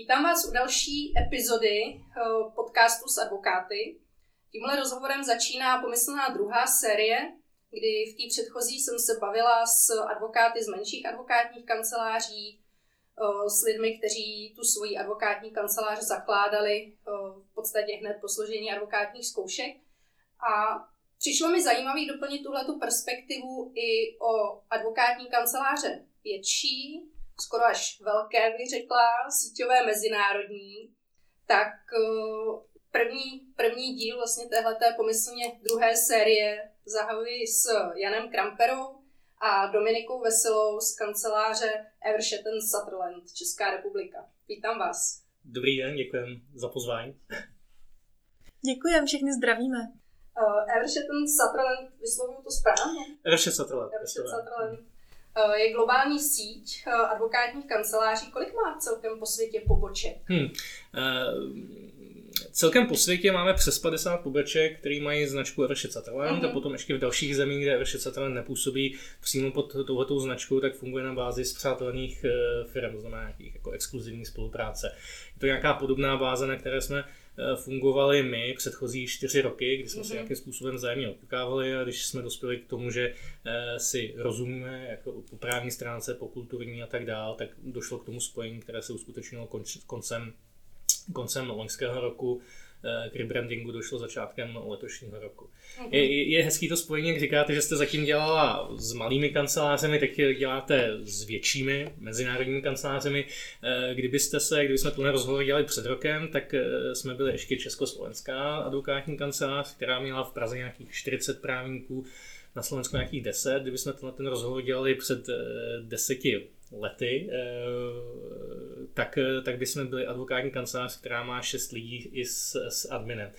Vítám vás u další epizody eh, podcastu s advokáty. Tímhle rozhovorem začíná pomyslná druhá série, kdy v té předchozí jsem se bavila s advokáty z menších advokátních kanceláří, eh, s lidmi, kteří tu svoji advokátní kancelář zakládali eh, v podstatě hned po složení advokátních zkoušek. A přišlo mi zajímavé doplnit tuhletu perspektivu i o advokátní kanceláře větší, skoro až velké, bych řekla, síťové mezinárodní, tak eh, první, první díl vlastně téhleté pomyslně druhé série zahajuji s Janem Kramperou a Dominikou Veselou z kanceláře Evershatten Sutherland, Česká republika. Vítám vás. Dobrý den, děkujem za pozvání. Děkujem, všechny zdravíme. Uh, Evershatten Sutherland, vyslovuju to správně? Evershatten Sutherland. Evershatten Sutherland Eh, je globální síť eh, advokátních kanceláří. Kolik má celkem po světě poboček? Hmm. Uh, celkem po světě máme přes 50 poboček, které mají značku Evershed Sutherland mm-hmm. a potom ještě v dalších zemích, kde Evershed Sutherland nepůsobí přímo pod touhletou značkou, tak funguje na bázi zpřátelených firm, to znamená nějakých jako exkluzivní spolupráce. Je to nějaká podobná báze, na které jsme Eh, fungovali my předchozí čtyři roky, kdy jsme mm-hmm. se mhm. nějakým způsobem vzájemně otkávali a když jsme dospěli k tomu, že eh, si rozumíme jako po právní stránce, po kulturní a tak dál, tak došlo k tomu spojení, které se uskutečnilo koncem, koncem loňského roku k rebrandingu došlo začátkem letošního roku. Mhm. Je, je hezký to spojení, jak říkáte, že jste zatím dělala s malými kancelářemi, teď děláte s většími mezinárodními kancelářemi. Eh, kdybyste se, kdybychom tuhle rozhovor dělali před rokem, tak eh, jsme byli ještě Československá advokátní kancelář, která měla v Praze nějakých 40 právníků, na Slovensku nějakých 10. Kdybychom tenhle ten rozhovor dělali před eh, deseti lety, eh, tak, tak bychom byli advokátní kancelář, která má 6 lidí i s, s adminem.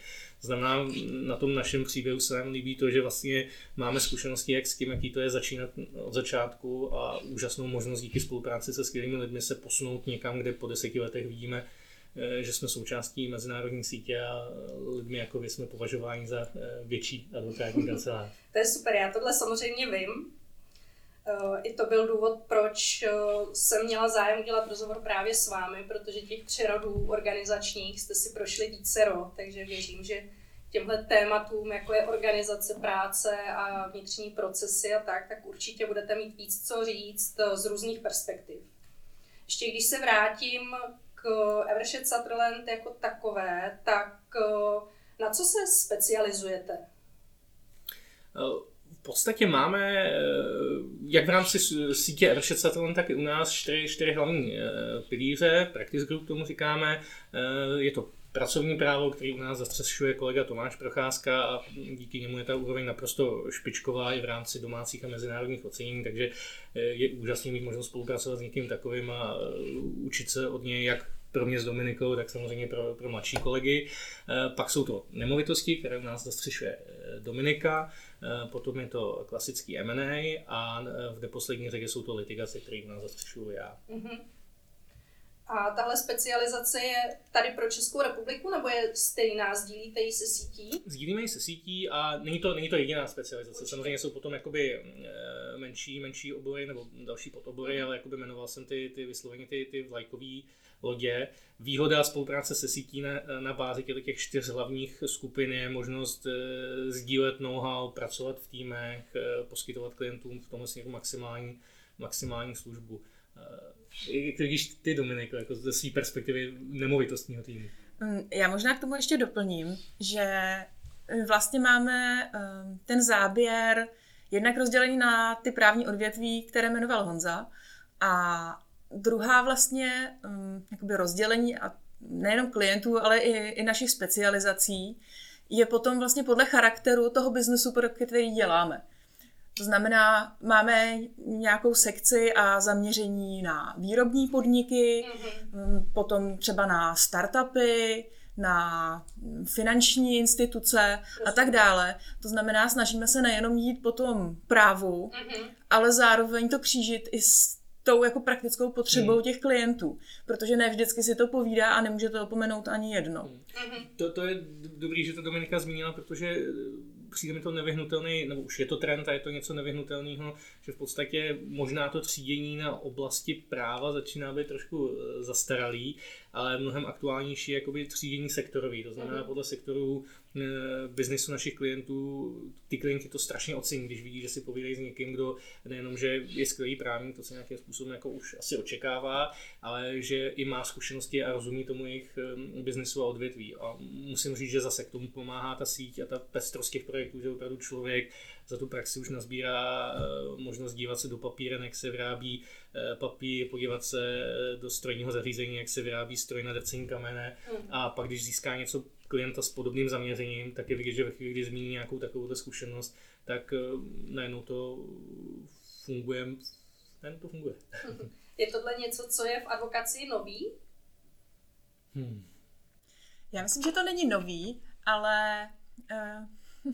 Znamená, na tom našem příběhu se nám líbí to, že vlastně máme zkušenosti jak s tím, jaký to je začínat od začátku a úžasnou možnost díky spolupráci se skvělými lidmi se posunout někam, kde po deseti letech vidíme, eh, že jsme součástí mezinárodní sítě a lidmi jako vy jsme považováni za eh, větší advokátní kancelář. To je super, já tohle samozřejmě vím, Eh, I to byl důvod, proč eh, jsem měla zájem dělat rozhovor právě s vámi, protože těch přerodů organizačních jste si prošli vícero, takže věřím, že těmhle tématům, jako je organizace práce a vnitřní procesy a tak, tak určitě budete mít víc co říct eh, z různých perspektiv. Ještě když se vrátím k Evershed Sutherland jako takové, tak na co se specializujete? Podstatě máme, eh, jak v rámci sítě Airshot Satellite, tak i u nás čtyři, čtyři hlavní eh, pilíře, practice group tomu říkáme. Eh, je to pracovní právo, který u nás zastřešuje kolega Tomáš Procházka a díky němu je ta úroveň naprosto špičková i v rámci domácích a mezinárodních ocenění, takže je úžasný mít možnost spolupracovat s někým takovým a učit se od něj, jak pro mě s Dominikou, tak samozřejmě pro, pro mladší kolegy. Pak jsou to nemovitosti, které u nás zastřešuje Dominika. Eh, potom je to klasický M&A a eh, v neposlední řadě jsou to litigace, které nás zastřešuju já. Mm-hmm. A tahle specializace je tady pro Českou republiku, nebo je stejná? Sdílíte ji se sítí? Sdílíme ji se sítí a není to, není to jediná specializace. Určitě. Samozřejmě jsou potom jakoby eh, menší, menší obory nebo další podobory, mm. ale jakoby jmenoval jsem ty, ty vysloveně ty, ty vlajkový lodě. Výhoda spolupráce se sítí na, na bázi těch, čtyř hlavních skupin je možnost e, sdílet know-how, pracovat v týmech, e, poskytovat klientům v tomhle směru maximální, maximální službu. E, když ty, Dominiko, jako ze své perspektivy nemovitostního týmu. Mm, já možná k tomu ještě doplním, že vlastně máme ten záběr jednak rozdělený na ty právní odvětví, které jmenoval Honza, a druhá vlastně um, jakoby rozdělení a nejenom klientů, ale i, i našich specializací je potom vlastně podle charakteru toho biznesu, pro který děláme. To znamená, máme nějakou sekci a zaměření na výrobní podniky, mm-hmm. potom třeba na startupy, na finanční instituce a tak dále. To znamená, snažíme se nejenom jít po tom právu, mm-hmm. ale zároveň to křížit i s tou jako praktickou potřebou hmm. těch klientů, protože ne vždycky si to povídá a nemůže to opomenout ani jedno. Hmm. To, to je dobrý, že to Dominika zmínila, protože přijde mi to nevyhnutelný, nebo už je to trend a je to něco nevyhnutelného, že v podstatě možná to třídění na oblasti práva začíná být trošku eh, zastaralý, ale mnohem aktuálnější je jakoby třídění sektorový. To znamená, mhm. podle sektorů Eh, biznesu našich klientů, ty klienti to strašně ocení, když vidí, že si povídají s někým, kdo nejenom, že je skvělý právník, to se nějakým způsobem jako už asi očekává, ale že i má zkušenosti a rozumí tomu jejich eh, biznesu a odvětví. A musím říct, že zase k tomu pomáhá ta síť a ta pestrost těch projektů, že opravdu člověk za tu praxi už nazbírá eh, možnost dívat se do papíren, jak se vyrábí papír, podívat se do strojního zařízení, jak se vyrábí stroj na drcení kamene mm. a pak, když získá něco klienta s podobným zaměřením, tak je vidět, že ve chvíli, kdy zmíní nějakou takovou zkušenost, tak eh, najednou to funguje, najednou to funguje. Je tohle něco, co je v advokaci nový? Hmm. Já myslím, že to není nový, ale uh,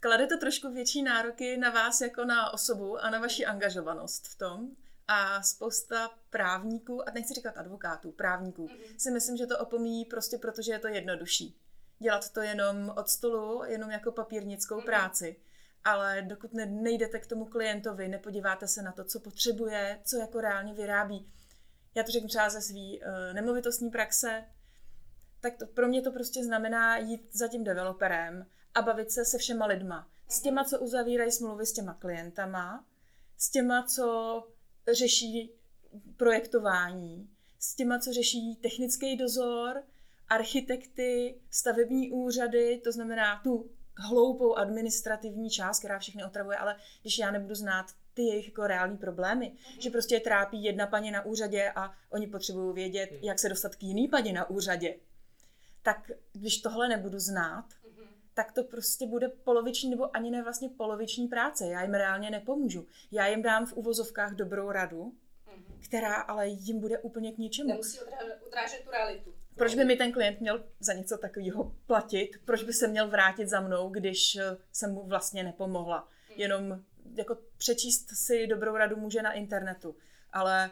klade to trošku větší nároky na vás jako na osobu a na vaši angažovanost v tom. A spousta právníků, a nechci říkat advokátů, právníků, mm-hmm. si myslím, že to opomíjí prostě proto, že je to jednodušší. Dělat to jenom od stolu, jenom jako papírnickou mm-hmm. práci. Ale dokud ne, nejdete k tomu klientovi, nepodíváte se na to, co potřebuje, co jako reálně vyrábí. Já to řeknu třeba ze svý uh, nemovitostní praxe, tak to, pro mě to prostě znamená jít za tím developerem a bavit se se všema lidma. S těma, co uzavírají smlouvy s těma klientama, s těma, co řeší projektování, s těma, co řeší technický dozor, architekty, stavební úřady, to znamená tu hloupou administrativní část, která všechny otravuje, ale když já nebudu znát ty jejich jako reální problémy, mm-hmm. že prostě je trápí jedna paní na úřadě a oni potřebují vědět, mm. jak se dostat k jiný paní na úřadě, tak když tohle nebudu znát. Tak to prostě bude poloviční nebo ani ne vlastně poloviční práce. Já jim reálně nepomůžu. Já jim dám v uvozovkách dobrou radu, která ale jim bude úplně k ničemu. Nemusí odrážet tu realitu. Proč by mi ten klient měl za něco takového platit? Proč by se měl vrátit za mnou, když eh, jsem mu vlastně nepomohla? Hmm. Jenom jako přečíst si dobrou radu může na internetu, ale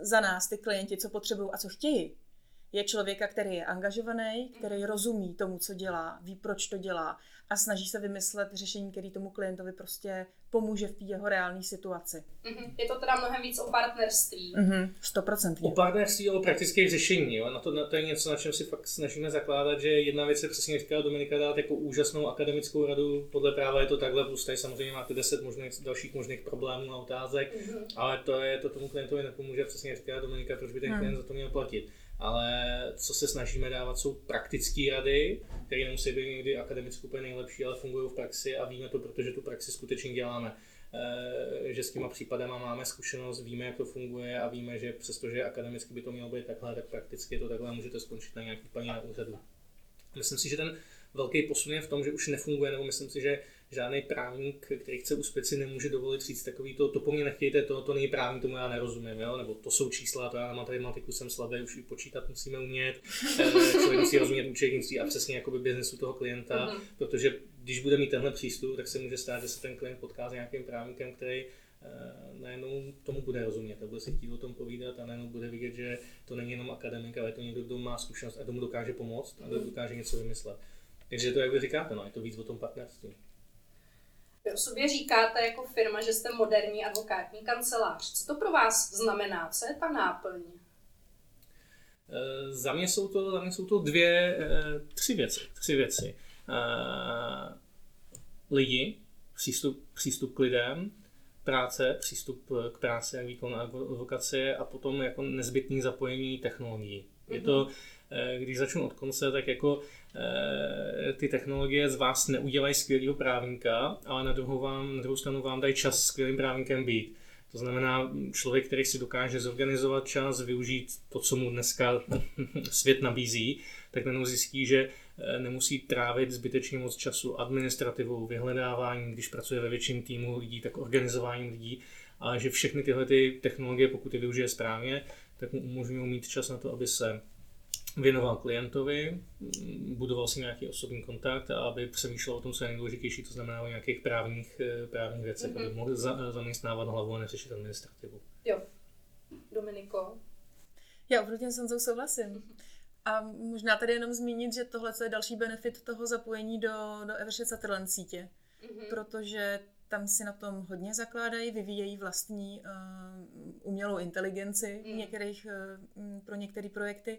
za nás ty klienti, co potřebují a co chtějí, je člověka, který je angažovaný, který rozumí tomu, co dělá, ví, proč to dělá a snaží se vymyslet řešení, který tomu klientovi prostě pomůže v té jeho reálné situaci. Mm-hmm. Je to teda mnohem víc o partnerství. Mm-hmm. 100%. O partnerství, o praktických řešení. Jo? Na to, na to je něco, na čem si fakt snažíme zakládat, že jedna věc je přesně říkala Dominika dát jako úžasnou akademickou radu. Podle práva je to takhle, plus tady samozřejmě máte 10 možných, dalších možných problémů a otázek, mm-hmm. ale to je to tomu klientovi nepomůže, přesně říká Dominika, proč by ten mm. klient za to měl platit ale co se snažíme dávat, jsou praktické rady, které nemusí být někdy akademicky úplně nejlepší, ale fungují v praxi a víme to, protože tu praxi skutečně děláme. Eh, že s těma případama máme zkušenost, víme, jak to funguje a víme, že přestože akademicky by to mělo být takhle, tak prakticky to takhle můžete skončit na nějaký paní na úřadu. Myslím si, že ten velký posun je v tom, že už nefunguje, nebo myslím si, že žádný právník, který chce uspět, si nemůže dovolit říct takový to, to po mně nechtějte, to, to není právník, tomu já nerozumím, jo? nebo to jsou čísla, to já na matematiku jsem slabý, už i počítat musíme umět, eh, člověk musí rozumět účetnictví a přesně jakoby biznesu toho klienta, mm-hmm. protože když bude mít tenhle přístup, tak se může stát, že se ten klient potká s nějakým právníkem, který uh, najednou tomu bude rozumět a bude si chtít o tom povídat a najednou bude vidět, že to není jenom akademik, ale je to někdo, kdo má zkušenost a tomu dokáže pomoct a dokáže něco vymyslet. Takže to, jak vy říkáte, no, je to víc o tom partnerství. Vy o sobě říkáte jako firma, že jste moderní advokátní kancelář. Co to pro vás znamená? Co je ta náplň? E, za, mě jsou to, za mě jsou to dvě, e, tři věci. Tři věci. E, lidi, přístup, přístup k lidem, práce, přístup k práci a výkon advokacie a potom jako nezbytný zapojení technologií. Je to, mhm. Když začnu od konce, tak jako Eh, ty technologie z vás neudělají skvělého právníka, ale na druhou, vám, na druhou stranu vám dají čas skvělým právníkem být. To znamená, člověk, který si dokáže zorganizovat čas, využít to, co mu dneska svět nabízí, tak najednou zjistí, že eh, nemusí trávit zbytečně moc času administrativou, vyhledáváním, když pracuje ve větším týmu lidí, tak organizováním lidí, ale že všechny tyhle ty technologie, pokud je využije správně, tak mu umožňují mít čas na to, aby se věnoval klientovi, budoval si nějaký osobní kontakt a aby přemýšlel o tom, co je nejdůležitější, to znamená o nějakých právních, eh, právních věcech, mm-hmm. aby mhm. mohl za, zaměstnávat hlavu a neřešit administrativu. Jo. Dominiko? Já oproti s Honzou souhlasím. A možná tady jenom zmínit, že tohle je další benefit toho zapojení do, do Evershed Sutherland sítě, mm-hmm. protože tam si na tom hodně zakládají, vyvíjejí vlastní uh, umělou inteligenci mm. některých, uh, pro některé projekty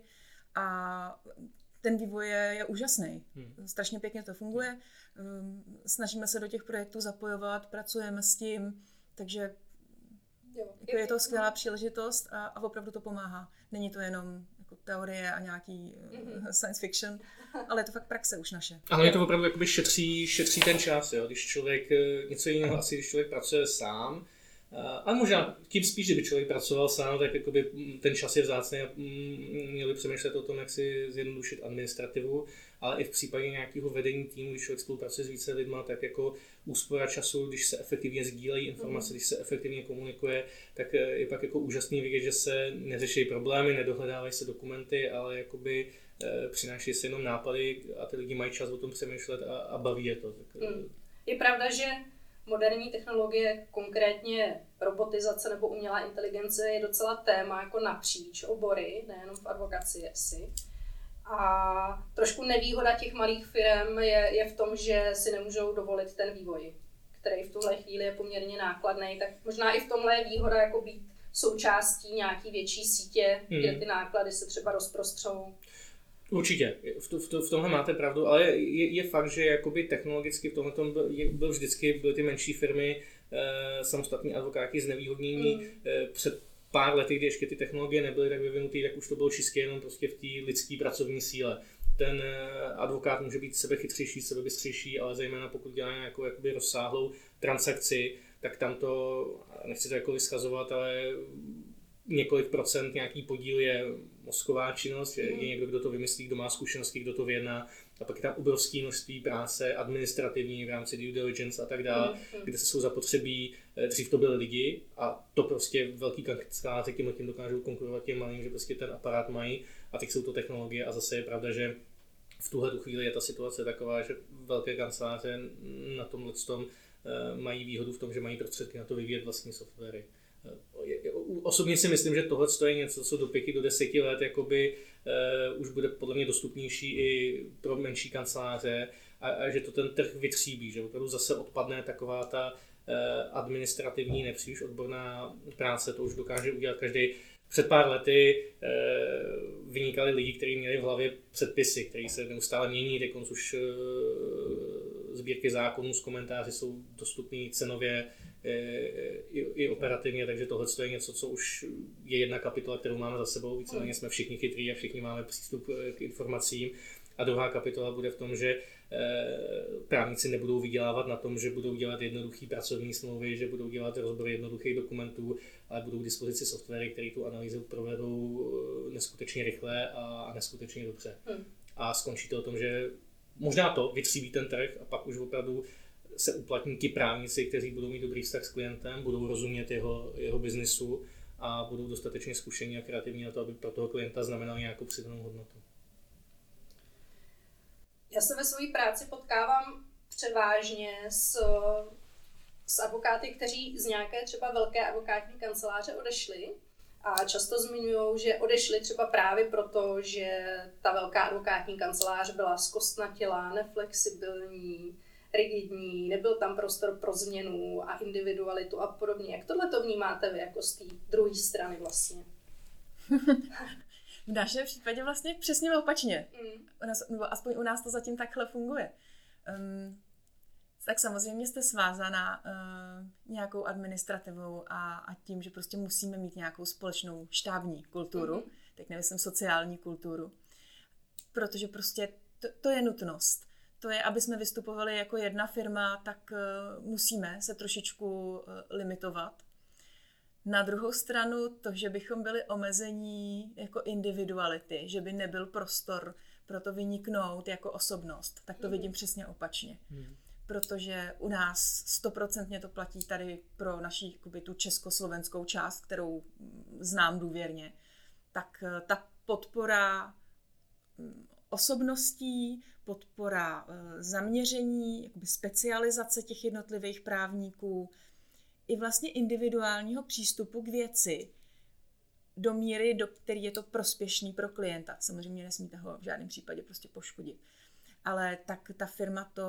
a ten vývoj je, je úžasný. Hmm. Strašně pěkně to funguje. Um, snažíme se do těch projektů zapojovat, pracujeme s tím, takže jo. Jako je to skvělá příležitost a, a opravdu to pomáhá. Není to jenom jako teorie a nějaký mm-hmm. science fiction, ale je to fakt praxe už naše. Ale je to opravdu jakoby šetří, šetří ten čas, jo? když člověk, eh, něco jiného asi, když člověk pracuje sám, a možná tím spíš, kdyby člověk pracoval sám, tak jakoby ten čas je vzácný a měli přemýšlet o tom, jak si zjednodušit administrativu, ale i v případě nějakého vedení týmu, když člověk spolupracuje s více lidma, tak jako úspora času, když se efektivně sdílejí informace, když se efektivně komunikuje, tak je pak jako úžasný vidět, že se neřeší problémy, nedohledávají se dokumenty, ale jakoby e, přináší se jenom nápady a ty lidi mají čas o tom přemýšlet a, a baví je to. Tak, hmm. Je pravda, že moderní technologie, konkrétně robotizace nebo umělá inteligence, je docela téma jako napříč obory, nejenom v advokaci asi. A trošku nevýhoda těch malých firm je, je v tom, že si nemůžou dovolit ten vývoj, který v tuhle chvíli je poměrně nákladný. Tak možná i v tomhle je výhoda jako být součástí nějaký větší sítě, hmm. kde ty náklady se třeba rozprostřou. Určitě, v, to, v, to, v tomhle máte pravdu, ale je, je fakt, že jakoby technologicky v tomhle tom byl, byl vždycky, byly ty menší firmy, e, samostatní advokáti znevýhodnění. Mm. E, před pár lety, kdy ještě ty technologie nebyly tak vyvinuté, tak už to bylo čistě jenom prostě v té lidské pracovní síle. Ten eh, advokát může být sebechytřejší, sebebystřejší, ale zejména pokud dělá nějakou jakoby rozsáhlou transakci, tak tam to, nechci to jako vyschazovat, ale několik procent nějaký podíl je mozková činnost, je, mm. je někdo, kdo to vymyslí, kdo má zkušenosti, kdo to vyjedná, a pak je tam obrovské množství práce administrativní v rámci due diligence a tak dále, mm. kde se jsou zapotřebí, eh, dřív to byly lidi a to prostě velký kanceláře tím tím dokážou konkurovat těm malým, že prostě ten aparát mají a teď jsou to technologie a zase je pravda, že v tuhle chvíli je ta situace taková, že velké kanceláře na tomhle tom eh, mají výhodu v tom, že mají prostředky na to vyvíjet vlastní softwary osobně si myslím, že tohle je něco, co do pěti do deseti let jakoby, uh, už bude podle mě dostupnější i pro menší kanceláře a, a že to ten trh vytříbí, že opravdu zase odpadne taková ta uh, administrativní, nepříliš odborná práce, to už dokáže udělat každý. Před pár lety uh, vynikali lidi, kteří měli v hlavě předpisy, které se neustále mění, teď už uh, sbírky zákonů z komentáři jsou dostupné cenově, i, i operativně, takže tohle je něco, co už je jedna kapitola, kterou máme za sebou. Víceméně jsme všichni chytrý a všichni máme přístup eh, k informacím. A druhá kapitola bude v tom, že eh, právníci nebudou vydělávat na tom, že budou dělat jednoduché pracovní smlouvy, že budou dělat rozbory jednoduchých dokumentů, ale budou k dispozici softwary, které tu analýzu provedou neskutečně rychle a neskutečně dobře. Hmm. A skončí to o tom, že možná to vytříbí ten trh a pak už opravdu se uplatní ti právníci, kteří budou mít dobrý vztah s klientem, budou rozumět jeho, jeho biznisu a budou dostatečně zkušení a kreativní na to, aby pro toho klienta znamenal nějakou přidanou hodnotu. Já se ve své práci potkávám převážně s, s advokáty, kteří z nějaké třeba velké advokátní kanceláře odešli a často zmiňují, že odešli třeba právě proto, že ta velká advokátní kancelář byla zkostnatělá, neflexibilní, rigidní, nebyl tam prostor pro změnu a individualitu a podobně. Jak tohle to vnímáte vy jako z té druhé strany vlastně? v našem případě vlastně přesně opačně. Mm. U nás, nebo aspoň u nás to zatím takhle funguje. Um, tak samozřejmě jste svázaná uh, nějakou administrativou a, a tím, že prostě musíme mít nějakou společnou štábní kulturu, mm-hmm. teď nemyslím sociální kulturu, protože prostě to, to je nutnost to je, aby jsme vystupovali jako jedna firma, tak eh, musíme se trošičku eh, limitovat. Na druhou stranu to, že bychom byli omezení jako individuality, že by nebyl prostor pro to vyniknout jako osobnost, tak to mm. vidím přesně opačně. Mm. Protože u nás stoprocentně to platí tady pro naší jakoby, tu československou část, kterou mm, znám důvěrně, tak eh, ta podpora mm, osobností, podpora eh, zaměření, jakoby specializace těch jednotlivých právníků, i vlastně individuálního přístupu k věci do míry, do které je to prospěšný pro klienta. Samozřejmě nesmíte ho v žádném případě prostě poškodit. Ale tak ta firma to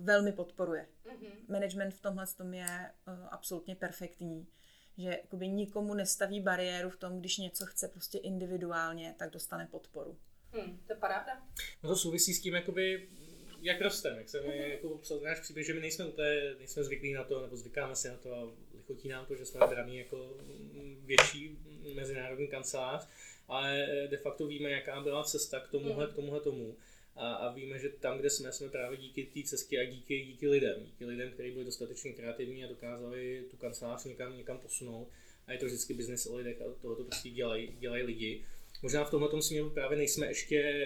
velmi podporuje. Mm-hmm. Management v tomhle tom je uh, absolutně perfektní že jakoby nikomu nestaví bariéru v tom, když něco chce prostě individuálně, tak dostane podporu. Hmm, to je paráda. No to souvisí s tím, jakoby, jak rosteme, jak se mi uh-huh. jako popsal náš příběh, že my nejsme úplně, nejsme zvyklí na to, nebo zvykáme si na to a lichotí nám to, že jsme braní jako větší mezinárodní kancelář, ale de facto víme, jaká byla cesta k tomuhle, uh-huh. k tomuhle tomu. A, a víme, že tam, kde jsme, jsme právě díky té cestě a díky, díky lidem. Díky lidem, kteří byli dostatečně kreativní a dokázali tu kancelář někam, někam posunout. A je to vždycky biznis o lidech a tohoto prostě dělají, dělají lidi. Možná v tomhle směru právě nejsme ještě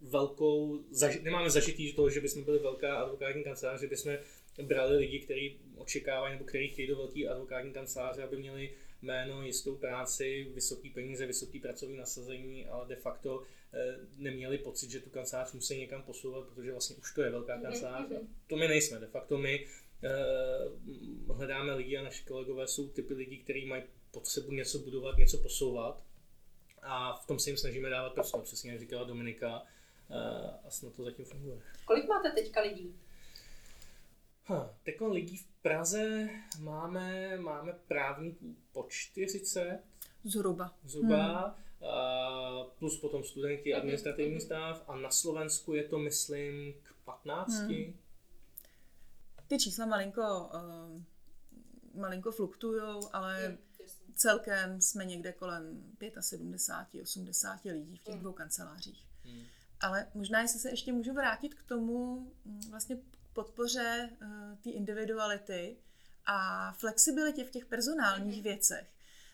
velkou, zaži, nemáme zažitý toho, že bychom byli velká advokátní kancelář, že bychom brali lidi, kteří očekávají nebo kteří chtějí do velké advokátní kanceláře, aby měli jméno, jistou práci, vysoký peníze, vysoký pracovní nasazení, ale de facto eh, neměli pocit, že tu kancelář musí někam posouvat, protože vlastně už to je velká mhm, kancelář. Mm-hmm. To my nejsme. De facto my uh, hledáme lidi a naši kolegové jsou typy lidí, kteří mají potřebu něco budovat, něco posouvat a v tom se jim snažíme dávat prostor, přesně jak říkala Dominika, uh, a snad to zatím funguje. Kolik máte teďka lidí? Huh, teď lidí v Praze máme, máme právníků po 40. Zhruba. Zhruba. Hmm. Uh, plus potom studenti mhm, administrativní mhm. stav a na Slovensku je to myslím k 15. Hmm. Ty čísla malinko, uh, malinko fluktují, ale hmm, celkem jsme někde kolem 75, 80 lidí v těch hmm. dvou kancelářích. Hmm. Ale možná, jestli se ještě můžu vrátit k tomu mm, vlastně podpoře uh, té individuality a flexibilitě v těch personálních mm-hmm. věcech,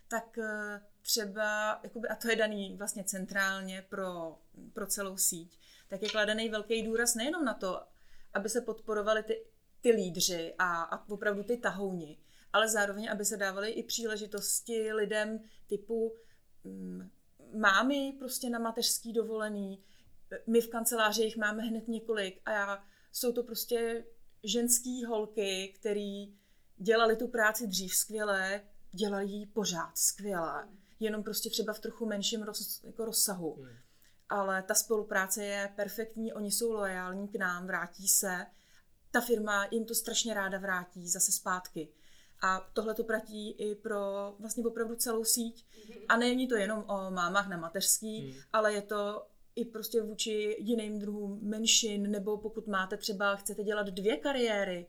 tak uh, třeba, jakoby, a to je daný vlastně centrálně pro, pro celou síť, tak je kladený velký důraz nejenom na to, aby se podporovali ty, ty lídři a, a opravdu ty tahouni, ale zároveň, aby se dávaly i příležitosti lidem typu mm, mámy prostě na mateřský dovolený, my v kanceláři jich máme hned několik a já jsou to prostě ženský holky, který dělali tu práci dřív skvěle, dělají ji pořád skvěle, jenom prostě třeba v trochu menším roz, jako rozsahu. Hmm. Ale ta spolupráce je perfektní, oni jsou loajální k nám, vrátí se, ta firma jim to strašně ráda vrátí zase zpátky. A tohle to platí i pro vlastně opravdu celou síť. A není to jenom o mámách na mateřský, mm. ale je to i prostě vůči jiným druhům menšin, nebo pokud máte třeba, chcete dělat dvě kariéry,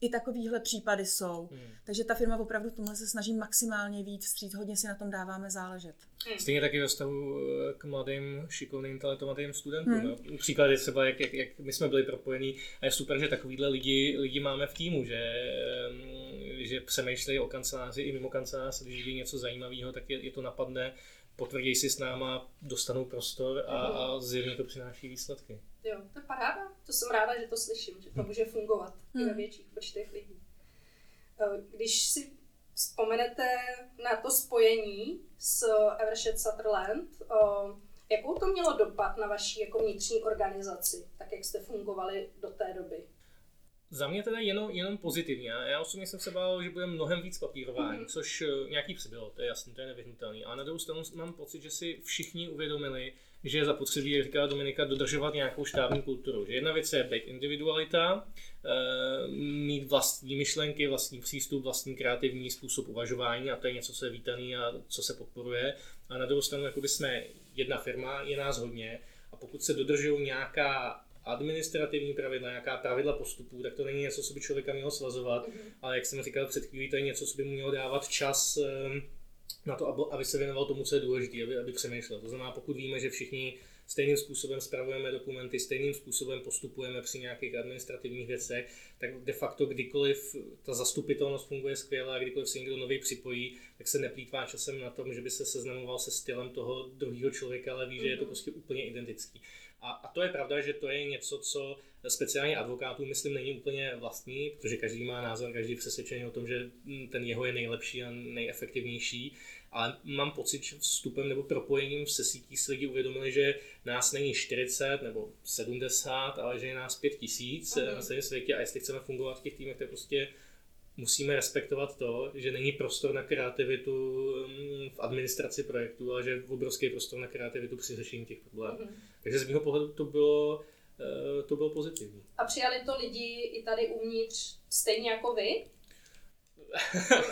i takovýhle případy jsou. Hmm. Takže ta firma opravdu tomhle se snaží maximálně víc vstříc, hodně si na tom dáváme záležet. Hmm. Stejně taky ve stavu eh, k mladým, šikovným, talentovaným studentům. Hmm. No. Příklady třeba, jak, jak, jak, my jsme byli propojení a je super, že takovýhle lidi, lidi máme v týmu, že, že přemýšlejí o kanceláři i mimo kancelář, když vidí něco zajímavého, tak je, je to napadne potvrdí si s náma, dostanou prostor a, a zjevně to přináší výsledky. Jo, to je paráda. To jsem ráda, že to slyším, že to může fungovat hmm. i ve větších počtech lidí. Eh, když si vzpomenete na to spojení s Evershed Sutherland, eh, jakou to mělo dopad na vaši jako vnitřní organizaci, tak jak jste fungovali do té doby? Za mě teda jenom, jenom pozitivně. Já osobně jsem se bál, že bude mnohem víc papírování, mm-hmm. což eh, nějaký přibylo, to je jasné, to je nevyhnutelné. A na druhou stranu mám pocit, že si všichni uvědomili, že je zapotřebí, jak říká Dominika, dodržovat nějakou štábní kulturu. Že jedna věc je být individualita, eh, mít vlastní myšlenky, vlastní přístup, vlastní kreativní způsob uvažování a to je něco, co je vítaný a co se podporuje. A na druhou stranu, jako jsme jedna firma, je nás hodně a pokud se dodržují nějaká administrativní pravidla, nějaká pravidla postupů, tak to není něco, co by člověka mělo svazovat, mm-hmm. ale jak jsem říkal před chvílí, to je něco, co by mu mělo dávat čas ehm, na to, aby se věnoval tomu, co je důležité, aby, aby přemýšlel. To znamená, pokud víme, že všichni stejným způsobem spravujeme dokumenty, stejným způsobem postupujeme při nějakých administrativních věcech, tak de facto kdykoliv ta zastupitelnost funguje skvěle a kdykoliv se někdo nový připojí, tak se neplýtvá časem na tom, že by se seznamoval se stylem toho druhého člověka, ale ví, že je to mhm. prostě úplně identický. A, a to je pravda, že to je něco, co speciálně advokátů, myslím, není úplně vlastní, protože každý má názor, každý přesvědčený o tom, že ten jeho je nejlepší a nejefektivnější. Ale mám pocit, že vstupem nebo propojením se sítí si lidi uvědomili, že nás není 40 nebo 70, ale že je nás 5 tisíc okay. na celém světě a jestli chceme fungovat v těch týmech, tak prostě musíme respektovat to, že není prostor na kreativitu mm, v administraci projektu, ale že je obrovský prostor na kreativitu při řešení těch problémů. Mm-hmm. Takže z mého pohledu to bylo, eh, to bylo pozitivní. A přijali to lidi i tady uvnitř stejně jako vy?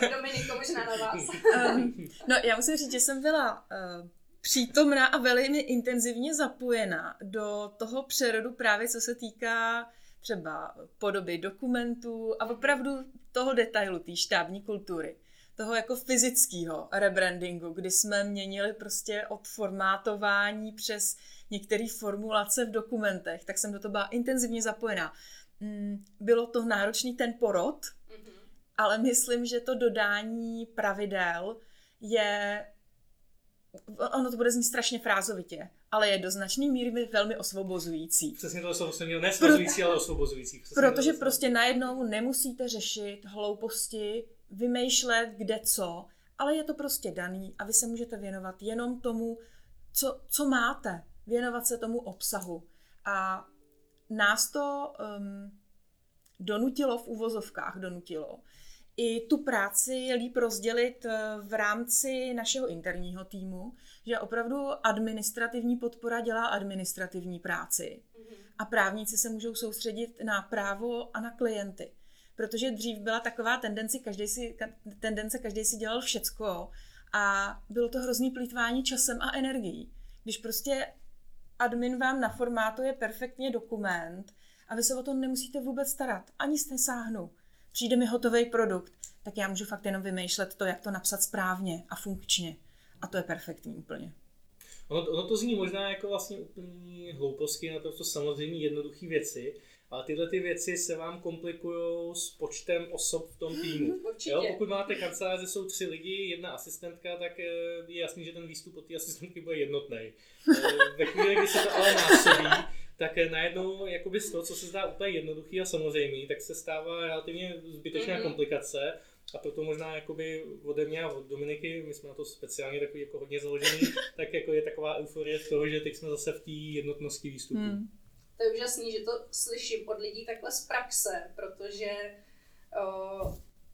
Dominiko, možná na vás. um, no, já musím říct, že jsem byla uh, přítomná a velmi intenzivně zapojena do toho přerodu právě co se týká třeba podoby dokumentů a opravdu toho detailu, té štábní kultury toho jako fyzického rebrandingu, kdy jsme měnili prostě od formátování přes některé formulace v dokumentech, tak jsem do toho byla intenzivně zapojená. Mm, bylo to náročný ten porod, mm-hmm. ale myslím, že to dodání pravidel je ono to bude znít strašně frázovitě, ale je do značné míry velmi osvobozující. Přesně to slovo jsem měl, ne svazující, ale osvobozující. Přesně protože prostě najednou nemusíte řešit hlouposti, vymýšlet kde co, ale je to prostě daný a vy se můžete věnovat jenom tomu, co, co máte, věnovat se tomu obsahu. A nás to um, donutilo v uvozovkách, donutilo, i tu práci je líp rozdělit eh, v rámci našeho interního týmu, že opravdu administrativní podpora dělá administrativní práci a právníci se můžou soustředit na právo a na klienty. Protože dřív byla taková tendence, každý si, tendence, každý si dělal všecko a bylo to hrozný plýtvání časem a energií. Když prostě admin vám naformátuje perfektně dokument a vy se o to nemusíte vůbec starat, ani jste sáhnu přijde mi hotový produkt, tak já můžu fakt jenom vymýšlet to, jak to napsat správně a funkčně. A to je perfektní úplně. Ono, ono to zní možná jako vlastně úplně hlouposti, naprosto samozřejmě jednoduché věci, ale tyhle ty věci se vám komplikují s počtem osob v tom týmu. Jo, pokud máte kancelář, jsou tři lidi, jedna asistentka, tak eh, je jasný, že ten výstup od té asistentky bude jednotný. Eh, ve chvíli, kdy se to ale násobí, tak najednou jakoby z toho, co se zdá úplně jednoduchý a samozřejmý, tak se stává relativně zbytečná mm-hmm. komplikace. A proto možná jakoby ode mě a od Dominiky, my jsme na to speciálně takový jako hodně založený, tak jako je taková euforie z toho, že teď jsme zase v té jednotnosti výstupu. Mm. To je úžasný, že to slyším od lidí takhle z praxe, protože o,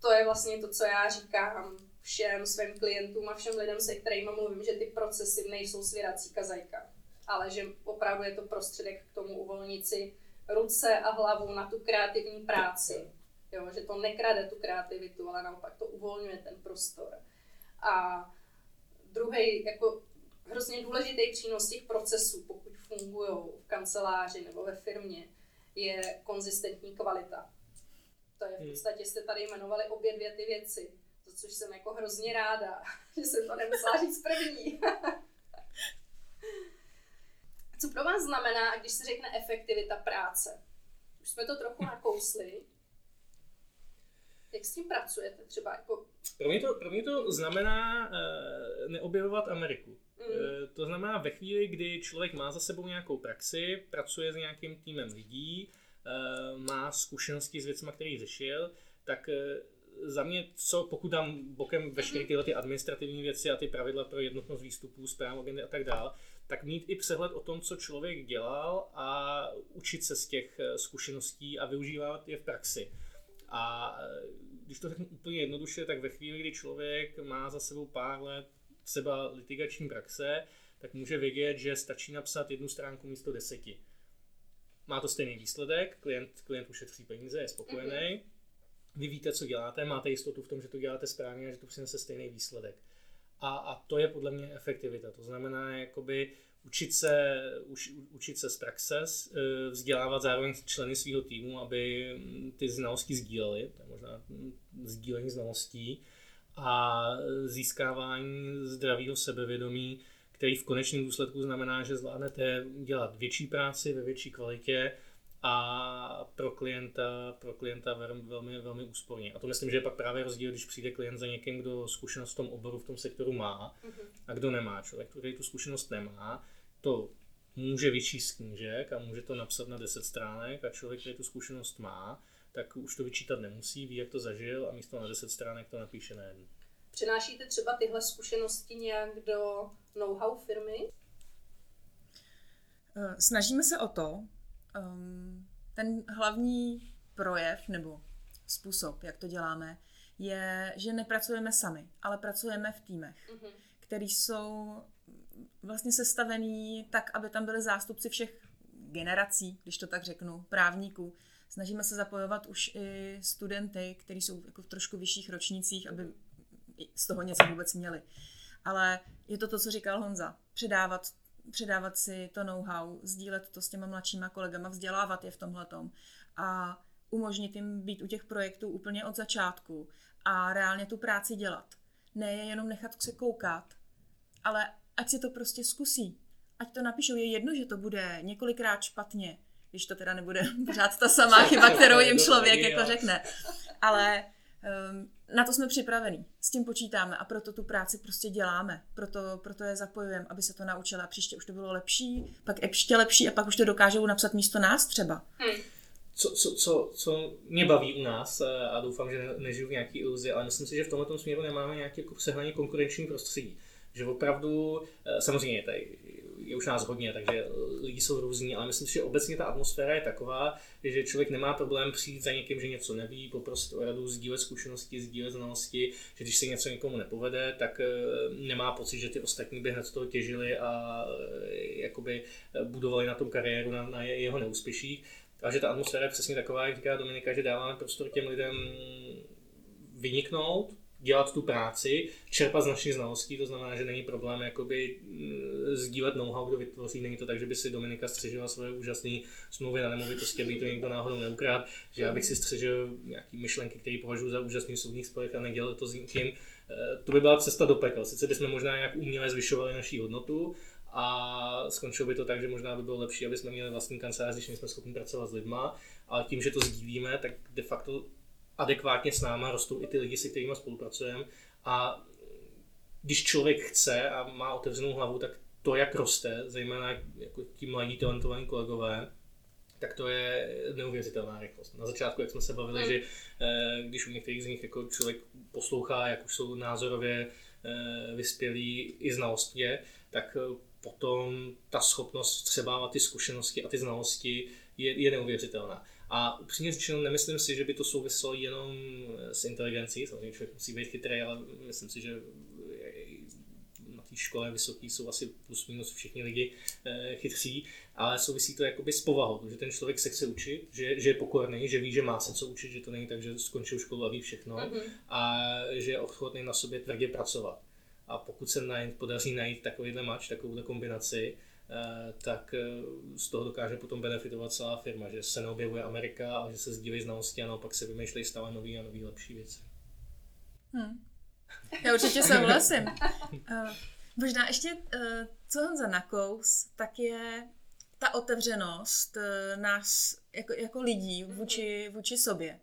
to je vlastně to, co já říkám všem svým klientům a všem lidem, se kterými mluvím, že ty procesy nejsou svěrací kazajka ale že opravdu je to prostředek k tomu uvolnit si ruce a hlavu na tu kreativní práci. Jo, že to nekrade tu kreativitu, ale naopak to uvolňuje ten prostor. A druhý jako hrozně důležitý přínos těch procesů, pokud fungují v kanceláři nebo ve firmě, je konzistentní kvalita. To je v hmm. podstatě, jste tady jmenovali obě dvě ty věci, za což jsem jako hrozně ráda, že jsem to nemusela říct první. Co pro vás znamená, když se řekne efektivita práce? Už jsme to trochu nakousli. Jak s tím pracujete třeba? Jako... Pro, mě to, pro mě to znamená uh, neobjevovat Ameriku. Mm. Uh, to znamená ve chvíli, kdy člověk má za sebou nějakou praxi, pracuje s nějakým týmem lidí, uh, má zkušenosti s věcmi, které řešil, tak uh, za mě, co pokud dám bokem veškeré mhm. tyhle ty administrativní věci a ty pravidla pro jednotnost výstupů, zpráv agendy a tak dále, tak mít i přehled o tom, co člověk dělal a učit se z těch eh, zkušeností a využívat je v praxi. A eh, když to řeknu úplně jednoduše, tak ve chvíli, kdy člověk má za sebou pár let třeba litigační praxe, tak může vědět, že stačí napsat jednu stránku místo deseti. Má to stejný výsledek, klient, klient ušetří peníze, je spokojený. Mm-hmm. Vy víte, co děláte, máte jistotu v tom, že to děláte správně a že to přinese stejný výsledek. A, a to je podle mě efektivita. To znamená jakoby učit se, uč, učit se z praxe, e, vzdělávat zároveň členy svého týmu, aby ty znalosti sdíleli, to je možná sdílení znalostí a získávání zdravého sebevědomí, který v konečném důsledku znamená, že zvládnete dělat větší práci ve větší kvalitě a pro klienta, pro klienta velmi, velmi úsporně. A to myslím, že je pak právě rozdíl, když přijde klient za někým, kdo zkušenost v tom oboru, v tom sektoru má a kdo nemá. Člověk, který tu zkušenost nemá, to může vyčíst knížek a může to napsat na 10 stránek a člověk, který tu zkušenost má, tak už to vyčítat nemusí, ví, jak to zažil a místo na 10 stránek to napíše na jednu. Přinášíte třeba tyhle zkušenosti nějak do know-how firmy? Snažíme se o to, um, ten hlavní projev nebo způsob, jak to děláme, je, že nepracujeme sami, ale pracujeme v týmech, mm-hmm. který jsou vlastně sestavený tak, aby tam byly zástupci všech generací, když to tak řeknu, právníků. Snažíme se zapojovat už i studenty, kteří jsou jako v trošku vyšších ročnících, aby z toho něco vůbec měli. Ale je to to, co říkal Honza. Předávat, předávat si to know-how, sdílet to s těma mladšíma kolegama, vzdělávat je v tomhletom a umožnit jim být u těch projektů úplně od začátku a reálně tu práci dělat. Ne je jenom nechat se koukat, ale ať si to prostě zkusí. Ať to napíšou. Je jedno, že to bude několikrát špatně, když to teda nebude pořád ta samá chyba, kterou jim člověk jako řekne. Ale na to jsme připravení, s tím počítáme a proto tu práci prostě děláme, proto, proto je zapojujeme, aby se to naučila a příště už to bylo lepší, pak ještě lepší a pak už to dokážou napsat místo nás třeba. Hmm. Co, co, co, co mě baví u nás a doufám, že ne, nežiju v nějaký iluzi, ale myslím si, že v tomto směru nemáme nějaké jako sehraně konkurenční prostředí. Že opravdu, eh, samozřejmě tady je už nás hodně, takže lidi jsou různí, ale myslím si, že obecně ta atmosféra je taková, že člověk nemá problém přijít za někým, že něco neví, poprosit o radu, sdílet zkušenosti, sdílet znalosti, že když se něco někomu nepovede, tak eh, nemá pocit, že ty ostatní by hned z toho těžili a eh, jakoby budovali na tom kariéru, na, na jeho neúspěších. A že ta atmosféra je přesně taková, jak říká Dominika, že dáváme prostor těm lidem vyniknout, dělat tu práci, čerpat z našich znalostí, to znamená, že není problém jakoby mm, sdílet know-how, kdo vytvoří, není to tak, že by si Dominika střežila svoje úžasné smlouvy na nemovitosti, aby to někdo náhodou neukrát, že já bych si střežil nějaký myšlenky, které považuji za úžasný v soudních sporech a nedělal to s nikým. Eh, to by byla cesta do pekel. Sice bychom možná nějak uměle zvyšovali naší hodnotu, a skončilo by to tak, že možná by bylo lepší, aby jsme měli vlastní kancelář, když nejsme schopni pracovat s lidma, ale tím, že to sdílíme, tak de facto adekvátně s náma rostou i ty lidi, se kterými spolupracujeme a když člověk chce a má otevřenou hlavu, tak to, jak roste, zejména jako ti mladí talentovaní kolegové, tak to je neuvěřitelná rychlost. Na začátku, jak jsme se bavili, hmm. že eh, když u některých z nich jako člověk poslouchá, jak už jsou názorově eh, vyspělí i znalostně, tak eh, potom ta schopnost třeba ty zkušenosti a ty znalosti je, je neuvěřitelná. A upřímně řečeno, nemyslím si, že by to souviselo jenom s inteligencí, samozřejmě člověk musí být chytrý, ale myslím si, že na té škole vysoký jsou asi plus minus všichni lidi eh, chytří, ale souvisí to jakoby s povahou, že ten člověk se chce učit, že, že je pokorný, že ví, že má se co učit, že to není tak, že skončil školu a ví všechno mm-hmm. a že je ochotný na sobě tvrdě pracovat. A pokud se najít, podaří najít takovýhle mač, takovou kombinaci, eh, tak eh, z toho dokáže potom benefitovat celá firma, že se neobjevuje Amerika, ale že se sdílí znalosti a naopak se vymýšlejí stále nový a nový lepší věci. Hmm. Já určitě souhlasím. Uh, možná ještě, uh, co Honza nakous, tak je ta otevřenost uh, nás jako, jako lidí vůči, vůči sobě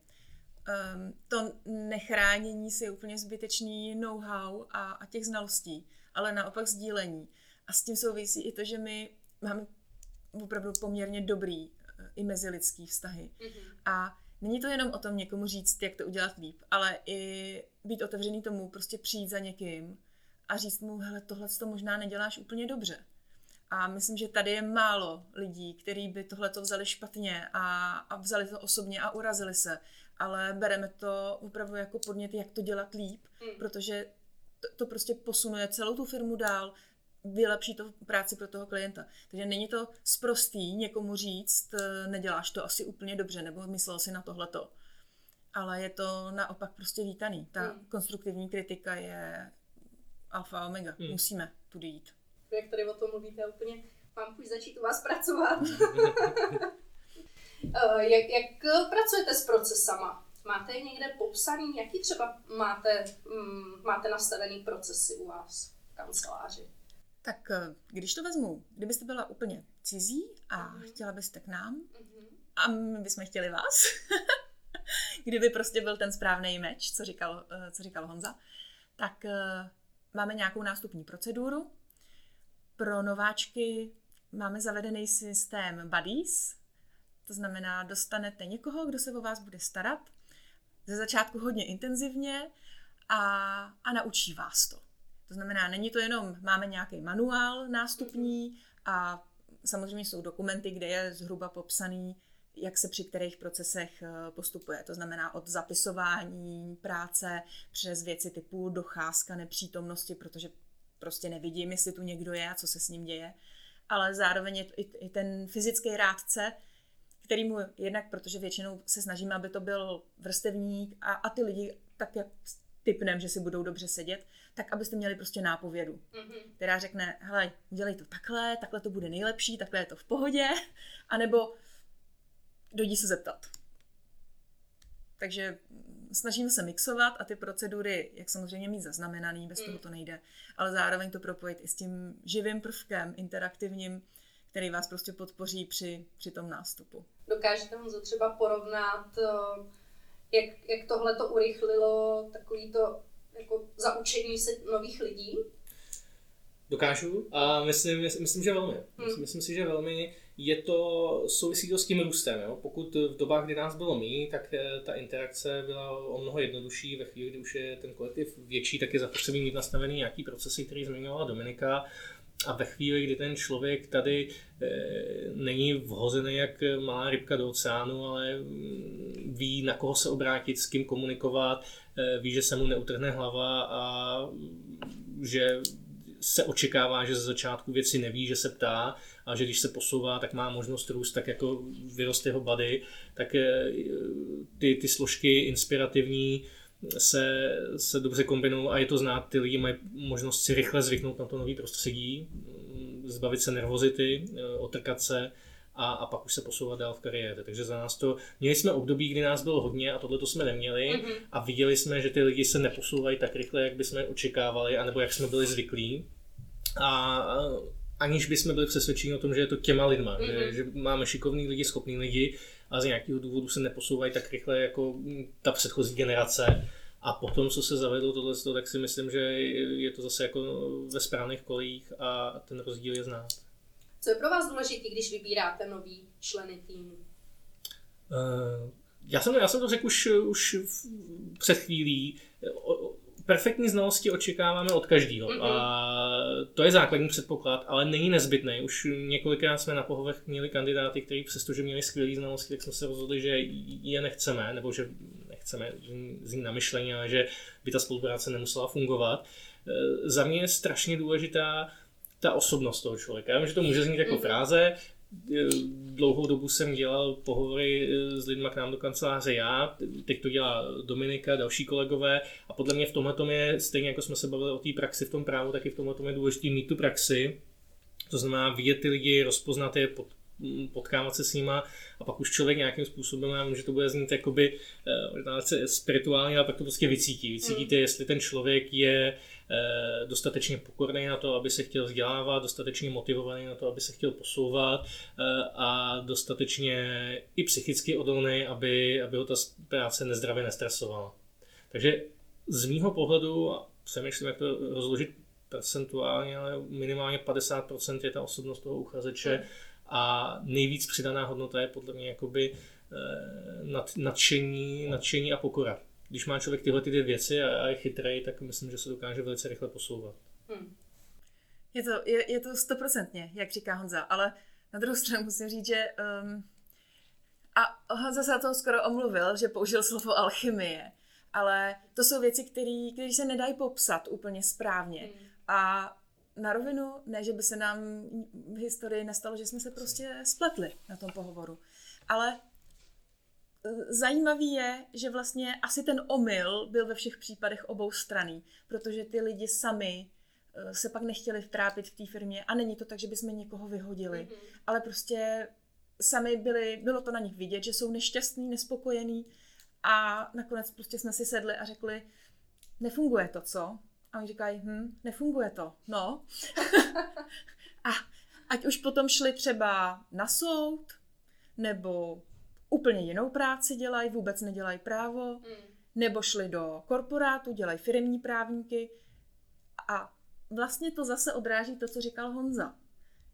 um, to nechránění si je úplně zbytečný know-how a, a těch znalostí, ale naopak sdílení. A s tím souvisí i to, že my máme opravdu poměrně dobrý uh, i mezilidský vztahy. Mm-hmm. A není to jenom o tom někomu říct, jak to udělat líp, ale i být otevřený tomu, prostě přijít za někým a říct mu, hele, tohle to možná neděláš úplně dobře. A myslím, že tady je málo lidí, kteří by tohle to vzali špatně a, a vzali to osobně a urazili se ale bereme to opravdu jako podnět, jak to dělat líp, mm. protože to, to prostě posunuje celou tu firmu dál, vylepší to práci pro toho klienta. Takže není to sprostý někomu říct, eh, neděláš to asi úplně dobře, nebo myslel si na tohleto. Ale je to naopak prostě vítaný. Ta mm. konstruktivní kritika je alfa a omega. Mm. Musíme tudy jít. Jak tady o tom mluvíte, úplně mám chuť začít u vás pracovat. Eh, jak, jak pracujete s procesama? Máte je někde popsaný? Jaký třeba máte, mm, máte nastavený procesy u vás v kanceláři? Tak eh, když to vezmu, kdybyste byla úplně cizí a uh-huh. chtěla byste k nám uh-huh. a my bychom chtěli vás, kdyby prostě byl ten správný meč, co říkal, eh, co říkal Honza, tak máme nějakou nástupní proceduru. Pro nováčky máme zavedený systém Buddies, to znamená, dostanete někoho, kdo se o vás bude starat, ze začátku hodně intenzivně a, a naučí vás to. To znamená, není to jenom, máme nějaký manuál nástupní a samozřejmě jsou dokumenty, kde je zhruba popsaný, jak se při kterých procesech eh, postupuje. To znamená od zapisování práce přes věci typu docházka, nepřítomnosti, protože prostě nevidím, jestli tu někdo je a co se s ním děje. Ale zároveň je i ten fyzický rádce, který mu jednak, protože většinou se snažíme, aby to byl vrstevník a, a ty lidi tak jak typnem, že si budou dobře sedět, tak abyste měli prostě nápovědu, mm-hmm. která řekne, hele, udělej to takhle, takhle to bude nejlepší, takhle je to v pohodě, anebo dojdi se zeptat. Takže snažíme se mixovat a ty procedury, jak samozřejmě mít zaznamenaný, bez mm. toho to nejde, ale zároveň to propojit i s tím živým prvkem, interaktivním, který vás prostě podpoří při, při tom nástupu. Dokážete mu třeba porovnat, eh, jak, jak tohle to urychlilo takový to jako zaučení se nových lidí? Dokážu a myslím, myslím, že velmi. Hmm. Myslím si, že velmi je to souvisí to s tím růstem. Jo? Pokud v dobách, kdy nás bylo méně, tak eh, ta interakce byla o mnoho jednodušší. Ve chvíli, kdy už je ten kolektiv větší, tak je zapotřebí mít nastavený nějaký procesy, který zmiňovala Dominika. A ve chvíli, kdy ten člověk tady e, není vhozený jak má rybka do oceánu, ale mm, ví, na koho se obrátit, s kým komunikovat, e, ví, že se mu neutrhne hlava a že se očekává, že ze začátku věci neví, že se ptá a že když se posouvá, tak má možnost růst, tak jako vyrost jeho body, tak eh, ty, ty složky inspirativní se, se dobře kombinují a je to znát, ty lidi mají možnost si rychle zvyknout na to nový prostředí, zbavit se nervozity, eh, otrkat se, a, a pak už se posouvat dál v kariéře. Takže za nás to, měli jsme období, kdy nás bylo hodně a tohle to jsme neměli mm-hmm. a viděli jsme, že ty lidi se neposouvají tak rychle, jak bychom očekávali, anebo jak jsme byli zvyklí. A aniž bychom byli přesvědčeni o tom, že je to těma lidma, mm-hmm. že, mhm. že máme šikovný lidi, schopný lidi a z nějakého důvodu se neposouvají tak rychle jako ta předchozí generace. A potom, co se zavedlo tohle, tak si myslím, že je to zase jako ve správných kolejích a ten rozdíl je znát. Co je pro vás důležité, když vybíráte nový členy týmu? Uh, já jsem, já jsem to řekl už, už před chvílí. Perfektní znalosti očekáváme od každého. Mm-hmm. A to je základní předpoklad, ale není nezbytný. Už několikrát jsme na pohovech měli kandidáty, kteří přestože měli skvělé znalosti, tak jsme se rozhodli, že je nechceme, nebo že nechceme z ní namyšlení, ale že by ta spolupráce nemusela fungovat. Eh, za mě je strašně důležitá ta osobnost toho člověka. Já vím, že to může znít jako mhm. fráze, dlouhou dobu jsem dělal pohovory eh, s lidmi k nám do kanceláře já, teď to dělá Dominika, další kolegové a podle mě v tomhle je, stejně jako jsme se bavili o té praxi v tom právu, tak i v tomhle je důležité mít tu praxi, to znamená vidět ty lidi, rozpoznat je, pod, potkávat se s nima a pak už člověk nějakým způsobem, já vím, že to bude znít jakoby uh, spirituálně, ale pak to prostě vycítí. Vycítíte, mm. jestli ten člověk je uh, dostatečně pokorný na to, aby se chtěl vzdělávat, dostatečně motivovaný na to, aby se chtěl posouvat uh, a dostatečně i psychicky odolný, aby, aby ho ta práce nezdravě nestresovala. Takže z mýho pohledu, přemýšlím, jak to rozložit percentuálně, ale minimálně 50% je ta osobnost toho uchazeče, mm a nejvíc přidaná hodnota je podle mě jakoby eh, nadšení, nadšení a pokora. Když má člověk tyhle ty dvě věci a je chytrý, tak myslím, že se dokáže velice rychle posouvat. Hmm. Je to, je, je to stoprocentně, jak říká Honza, ale na druhou stranu musím říct, že um, a Honza se na toho skoro omluvil, že použil slovo alchymie, ale to jsou věci, které se nedají popsat úplně správně. Hmm. A na rovinu, ne, že by se nám v historii nestalo, že jsme se prostě spletli na tom pohovoru. Ale zajímavý je, že vlastně asi ten omyl byl ve všech případech obou straný, protože ty lidi sami e, se pak nechtěli vtrápit v té firmě a není to tak, že bychom někoho vyhodili, mm-hmm. ale prostě sami byli, bylo to na nich vidět, že jsou nešťastní, nespokojení a nakonec prostě jsme si sedli a řekli, nefunguje to, co? A oni říkají, hm, nefunguje to. No. a ať už potom šli třeba na soud, nebo úplně jinou práci dělají, vůbec nedělají právo, mm. nebo šli do korporátu, dělají firmní právníky. A vlastně to zase odráží to, co říkal Honza.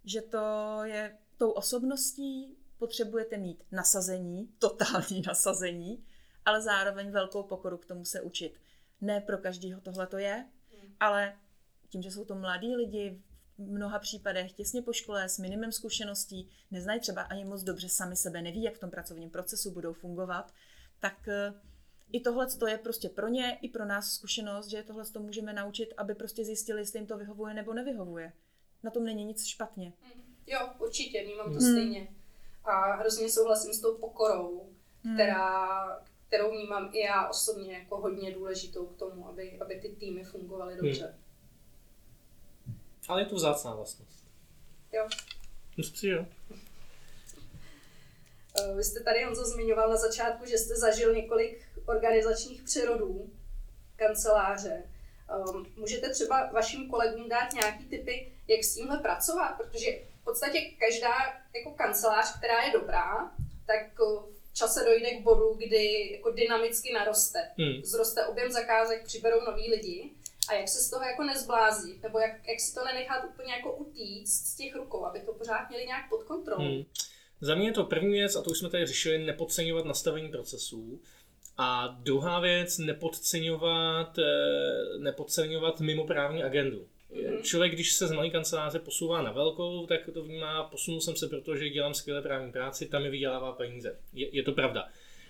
Že to je tou osobností, potřebujete mít nasazení, totální nasazení, ale zároveň velkou pokoru k tomu se učit. Ne pro každého tohle to je, ale tím, že jsou to mladí lidi mnoha případech těsně po škole s minimem zkušeností, neznají třeba ani moc dobře sami sebe, neví, jak v tom pracovním procesu budou fungovat, tak eh, i tohle je prostě pro ně, i pro nás zkušenost, že tohle to můžeme naučit, aby prostě zjistili, jestli jim to vyhovuje nebo nevyhovuje. Na tom není nic špatně. Mm. Jo, určitě, vnímám to hmm. stejně. A hrozně souhlasím s tou pokorou, hmm. která, kterou vnímám i já osobně jako hodně důležitou k tomu, aby, aby ty týmy fungovaly hmm. dobře. Hmm. Ale je to vzácná vlastnost. Jo. Myslím si, jo. Eh, vy jste tady, Honzo, zmiňoval na začátku, že jste zažil několik organizačních přerodů kanceláře. Um, můžete třeba vašim kolegům dát nějaký typy, jak s tímhle pracovat? Protože v podstatě každá jako kancelář, která je dobrá, tak v čase dojde k bodu, kdy jako dynamicky naroste. Hmm. Zroste objem zakázek, přiberou noví lidi a jak se z toho jako nezblází, nebo jak, jak si to nenechat úplně jako utíct z těch rukou, aby to pořád měli nějak pod kontrolou. Hmm. Za mě je to první věc, a to už jsme tady řešili, nepodceňovat nastavení procesů. A druhá věc, nepodceňovat, eh, nepodceňovat mimoprávní agendu. Mm-hmm. Člověk, když se z malé kanceláře posouvá na velkou, tak to vnímá, posunul jsem se, protože dělám skvělé právní práci, tam mi vydělává peníze. Je, je to pravda.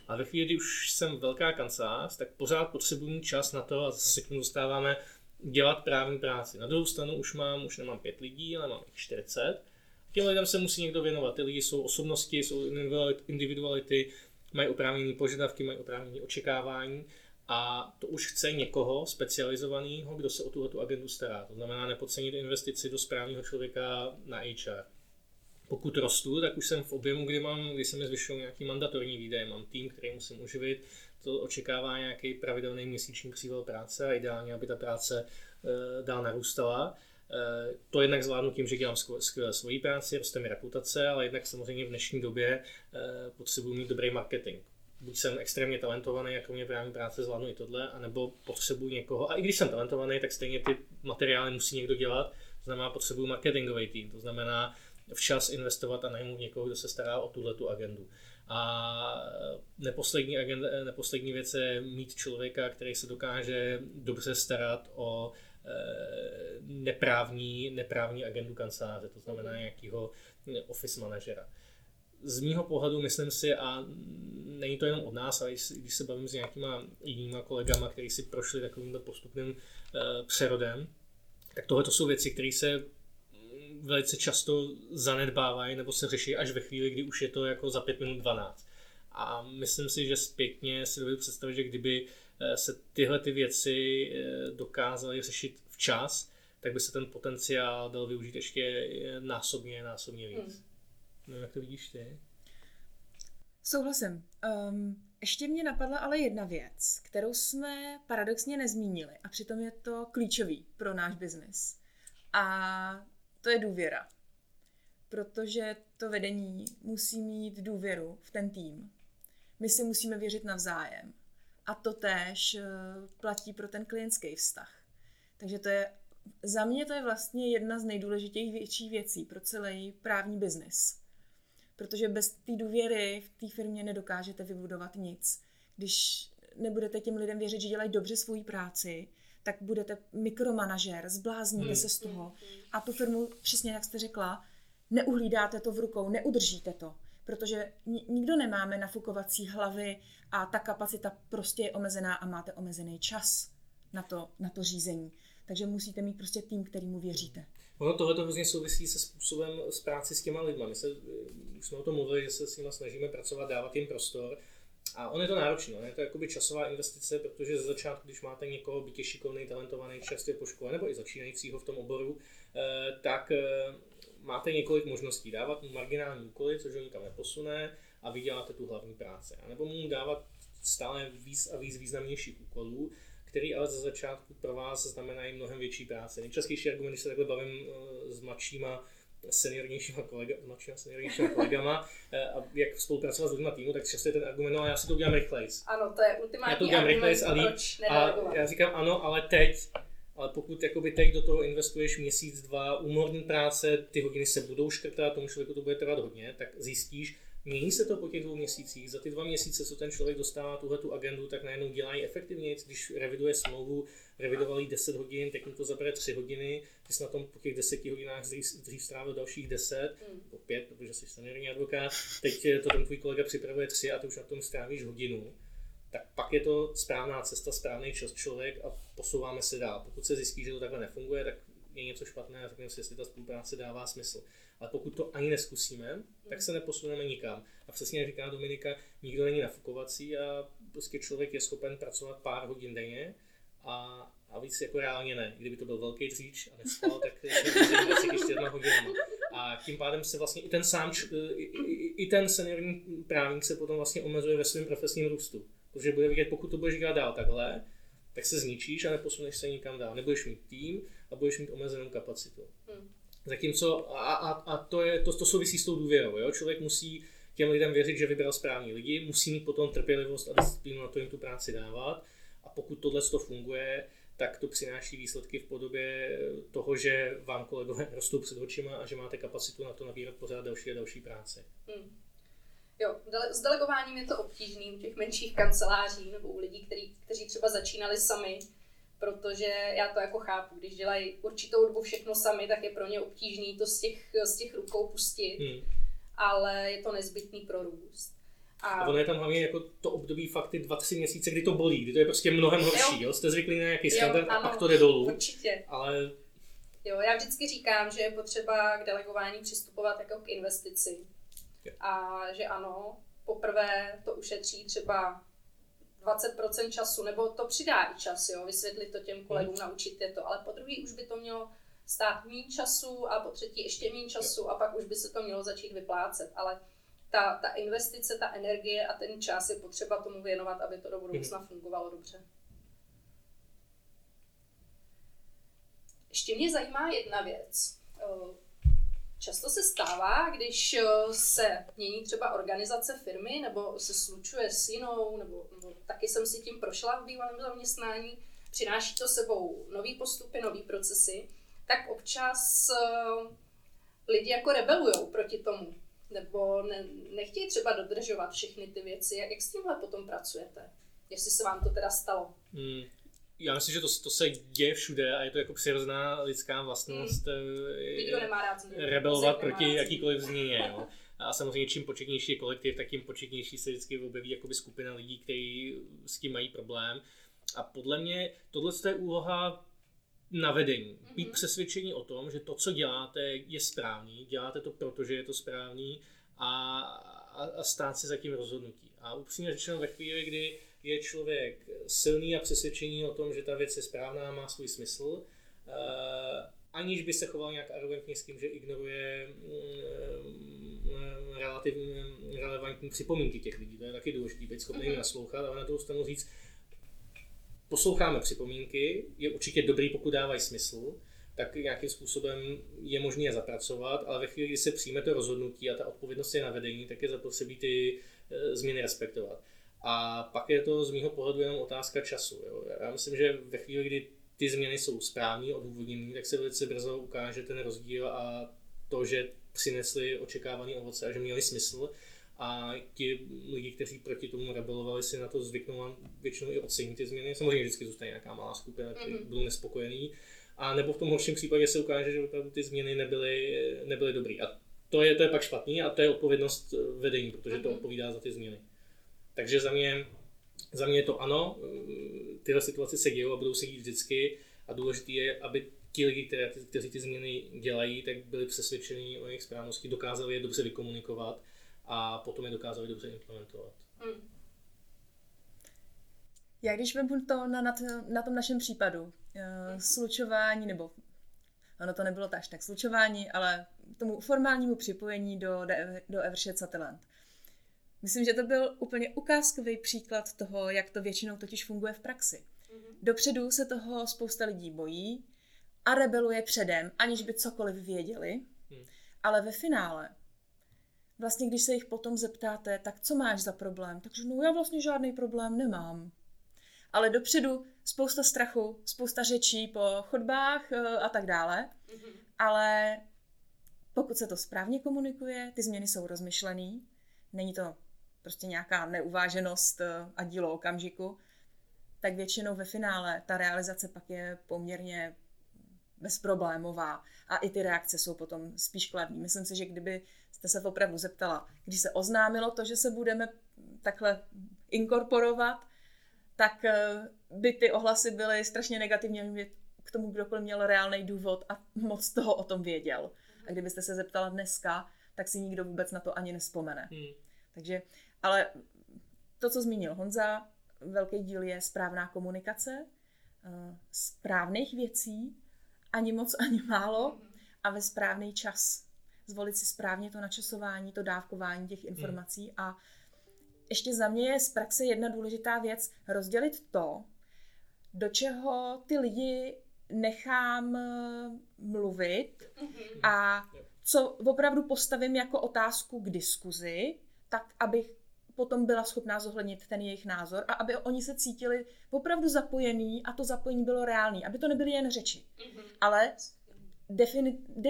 A ve chvíli, kdy už jsem velká kancelář, tak pořád potřebuji čas na to, a zase se k tomu dostáváme, dělat právní práci. Na druhou stranu už mám, už nemám pět lidí, ale mám jich 40. Těm lidem se musí někdo věnovat. Ty lidi jsou osobnosti, jsou individuality, mají oprávněné požadavky, mají oprávněné očekávání a to už chce někoho specializovaného, kdo se o tuhle tu agendu stará. To znamená nepodcenit investici do správného člověka na HR. Pokud rostu, tak už jsem v objemu, kdy, mám, kdy se mi zvyšují nějaký mandatorní výdaje. Mám tým, který musím uživit, to očekává nějaký pravidelný měsíční příval práce a ideálně, aby ta práce e, dál narůstala. E, to jednak zvládnu tím, že dělám skvěle svoji práci, roste mi reputace, ale jednak samozřejmě v dnešní době e, potřebuji mít dobrý marketing. Buď jsem extrémně talentovaný, jako mě právě práce zvládnu i tohle, anebo potřebuji někoho, a i když jsem talentovaný, tak stejně ty materiály musí někdo dělat, to znamená potřebuji marketingový tým, to znamená včas investovat a najmout někoho, kdo se stará o tuhle tu agendu. A neposlední, agenda, neposlední věc je mít člověka, který se dokáže dobře starat o eh, neprávní, neprávní agendu kanceláře, to znamená nějakého office manažera z mýho pohledu myslím si, a není to jenom od nás, ale když se bavím s nějakýma jinýma kolegama, kteří si prošli takovýmto postupným uh, přerodem, tak tohle to jsou věci, které se velice často zanedbávají nebo se řeší až ve chvíli, kdy už je to jako za 5 minut 12. A myslím si, že zpětně si dovedu představit, že kdyby eh, se tyhle ty věci eh, dokázaly řešit včas, tak by se ten potenciál dal využít ještě násobně, násobně víc. Hmm. No, jak to vidíš ty? Souhlasím. Um, ještě mě napadla ale jedna věc, kterou jsme paradoxně nezmínili a přitom je to klíčový pro náš biznis. A to je důvěra. Protože to vedení musí mít důvěru v ten tým. My si musíme věřit navzájem. A to též eh, platí pro ten klientský vztah. Takže to je, za mě to je vlastně jedna z nejdůležitějších věcí pro celý právní biznis protože bez té důvěry v té firmě nedokážete vybudovat nic. Když nebudete těm lidem věřit, že dělají dobře svoji práci, tak budete mikromanažer, zblázníte hmm. se z toho a tu firmu, přesně jak jste řekla, neuhlídáte to v rukou, neudržíte to, protože nikdo nemáme nafukovací hlavy a ta kapacita prostě je omezená a máte omezený čas na to, na to řízení. Takže musíte mít prostě tým, kterýmu věříte. Ono tohle to hrozně souvisí se způsobem s práci s těma lidma. My se, už jsme o tom mluvili, že se s nimi snažíme pracovat, dávat jim prostor. A on je to náročné, je to jakoby časová investice, protože ze začátku, když máte někoho, bytě šikovný, talentovaný, čerstvě po škole nebo i začínajícího v tom oboru, eh, tak eh, máte několik možností. Dávat mu marginální úkoly, což ho nikam neposune, a vy děláte tu hlavní práci. A nebo mu dávat stále víc a víc významnějších úkolů, který ale ze začátku pro vás znamenají mnohem větší práce. Nejčastější argument, když se takhle bavím eh, s mladšíma seniornějšíma, kolega, mladšíma seniornějšíma kolegama eh, a jak spolupracovat s lidmi týmu, tak často je ten argument, no já si to udělám rychleji. Ano, to je ultimátní já to udělám rychleji a líp. A já říkám ano, ale teď, ale pokud jakoby teď do toho investuješ měsíc, dva, úmorní práce, ty hodiny se budou škrtat, tomu člověku to bude trvat hodně, tak zjistíš, Mění se to po těch dvou měsících. Za ty dva měsíce, co ten člověk dostává tuhle tu agendu, tak najednou dělají efektivně. Když reviduje smlouvu, revidovali 10 hodin, teď mu to zabere 3 hodiny, ty jsi na tom po těch 10 hodinách dřív strávil dalších 10, mm. po 5, protože jsi seniorní advokát, teď to ten tvůj kolega připravuje 3 a ty už na tom strávíš hodinu tak pak je to správná cesta, správný čas člověk a posouváme se dál. Pokud se zjistí, že to takhle nefunguje, tak je něco špatné a řekneme si, jestli ta spolupráce dává smysl. Ale pokud to ani neskusíme, tak se neposuneme nikam. A přesně jak říká Dominika, nikdo není nafukovací a prostě člověk je schopen pracovat pár hodin denně a, a víc jako reálně ne. Kdyby to byl velký dříč a nespal, tak je 24 hodinama. A tím pádem se vlastně i ten sám, i, i, i ten seniorní právník se potom vlastně omezuje ve svém profesním růstu. Protože bude vidět, pokud to budeš dělat dál takhle, tak se zničíš a neposuneš se nikam dál. Nebudeš mít tým a budeš mít omezenou kapacitu. Hmm. Zatímco, a, a, a to, je, to, to souvisí s tou důvěrou. Jo? Člověk musí těm lidem věřit, že vybral správní lidi, musí mít potom trpělivost a disciplínu na to jim tu práci dávat. A pokud tohle to funguje, tak to přináší výsledky v podobě toho, že vám kolegové rostou před očima a že máte kapacitu na to nabírat pořád další a další práce. Hmm. Jo, s delegováním je to obtížný u těch menších kanceláří nebo u lidí, který, kteří třeba začínali sami, protože já to jako chápu, když dělají určitou dobu všechno sami, tak je pro ně obtížný to z těch, z těch rukou pustit, hmm. ale je to nezbytný pro růst. A, a ono je tam hlavně jako to období fakt ty dva, tři měsíce, kdy to bolí, kdy to je prostě mnohem horší, jo? jo? Jste zvyklí na nějaký standard a pak to jde dolů. Určitě. Ale... Jo, já vždycky říkám, že je potřeba k delegování přistupovat jako k investici a že ano, poprvé to ušetří třeba 20% času, nebo to přidá i čas, jo, vysvětlit to těm kolegům, hmm. naučit je to, ale po druhý už by to mělo stát méně času a po třetí ještě méně času a pak už by se to mělo začít vyplácet, ale ta, ta investice, ta energie a ten čas je potřeba tomu věnovat, aby to do budoucna fungovalo dobře. Ještě mě zajímá jedna věc. Často se stává, když eh, se mění třeba organizace firmy nebo se slučuje s jinou, nebo, nebo taky jsem si tím prošla v bývalém zaměstnání, přináší to sebou nový postupy, nový procesy, tak občas uh, lidi jako rebelují proti tomu, nebo ne, nechtějí třeba dodržovat všechny ty věci. Jak, jak s tímhle potom pracujete? Jestli se vám to teda stalo? Hmm, já myslím, že to, to se děje všude a je to jako přirozená lidská vlastnost mm. nemá rád rebelovat proti jakýkoliv změně. Jo. A samozřejmě čím početnější je kolektiv, tak tím početnější se vždycky objeví jakoby skupina lidí, kteří s tím mají problém. A podle mě tohle je úloha na vedení. Mm-hmm. Být přesvědčení o tom, že to, co děláte, je správný, děláte to proto, že je to správný a, a, a stát si za tím rozhodnutí. A upřímně řečeno ve chvíli, kdy je člověk silný a přesvědčený o tom, že ta věc je správná, má svůj smysl, eh, aniž by se choval nějak arrogantně s tím, že ignoruje mm, relativně relevantní připomínky těch lidí. To je taky důležité, být schopný mm-hmm. naslouchat, ale na druhou stranu říct, posloucháme připomínky, je určitě dobrý, pokud dávají smysl, tak nějakým způsobem je možné je zapracovat, ale ve chvíli, kdy se přijme to rozhodnutí a ta odpovědnost je na vedení, tak je zapotřebí ty eh, změny respektovat. A pak je to z mého pohledu jenom otázka času. Jo. Já myslím, že ve chvíli, kdy ty změny jsou správní, odůvodněné, tak se velice brzo ukáže ten rozdíl a to, že přinesli očekávaný ovoce a že měli smysl. A ti lidi, kteří proti tomu rebelovali, si na to zvyknou a většinou i ocení ty změny. Samozřejmě vždycky zůstane nějaká malá skupina, kteří mm-hmm. budou nespokojení. A nebo v tom horším případě se ukáže, že opravdu ty změny nebyly, nebyly dobré. A to je, to je pak špatný a to je odpovědnost vedení, protože to mm-hmm. odpovídá za ty změny. Takže za mě, za mě je to ano, tyhle situace se dějí a budou se dít vždycky a důležité je, aby ti lidi, které, kteří ty změny dělají, tak byli přesvědčení o jejich správnosti, dokázali je dobře vykomunikovat a potom je dokázali dobře implementovat. Hmm. Já když vezmu to na, na, na tom našem případu, uh, slučování, nebo ono to nebylo tak, tak slučování, ale tomu formálnímu připojení do, do Evershed Satellite. Myslím, že to byl úplně ukázkový příklad toho, jak to většinou totiž funguje v praxi. Mm-hmm. Dopředu se toho spousta lidí bojí a rebeluje předem, aniž by cokoliv věděli, mm. ale ve finále, vlastně když se jich potom zeptáte, tak co máš za problém, takže no já vlastně žádný problém nemám. Ale dopředu spousta strachu, spousta řečí po chodbách eh, a tak dále, mm-hmm. ale pokud se to správně komunikuje, ty změny jsou rozmyšlený, není to prostě nějaká neuváženost eh, a dílo okamžiku, tak většinou ve finále ta realizace pak je poměrně bezproblémová a i ty reakce jsou potom spíš kladní. Myslím si, že kdyby jste se opravdu zeptala, když se oznámilo to, že se budeme takhle inkorporovat, tak eh, by ty ohlasy byly strašně negativně k tomu kdokoliv měl reálný důvod a moc toho o tom věděl. A kdybyste se zeptala dneska, tak si nikdo vůbec na to ani nespomene. Hmm. Takže, ale to, co zmínil Honza, velký díl je správná komunikace, eh, správných věcí, ani moc, ani málo a ve správný čas. Zvolit si správně to načasování, to dávkování těch informací hmm. a ještě za mě je z praxe jedna důležitá věc, rozdělit to, do čeho ty lidi nechám eh, mluvit mm-hmm. a co opravdu postavím jako otázku k diskuzi, tak abych potom byla schopná zohlednit ten jejich názor a aby oni se cítili opravdu zapojení a to zapojení bylo reálné, aby to nebyly jen řeči, mm-hmm. ale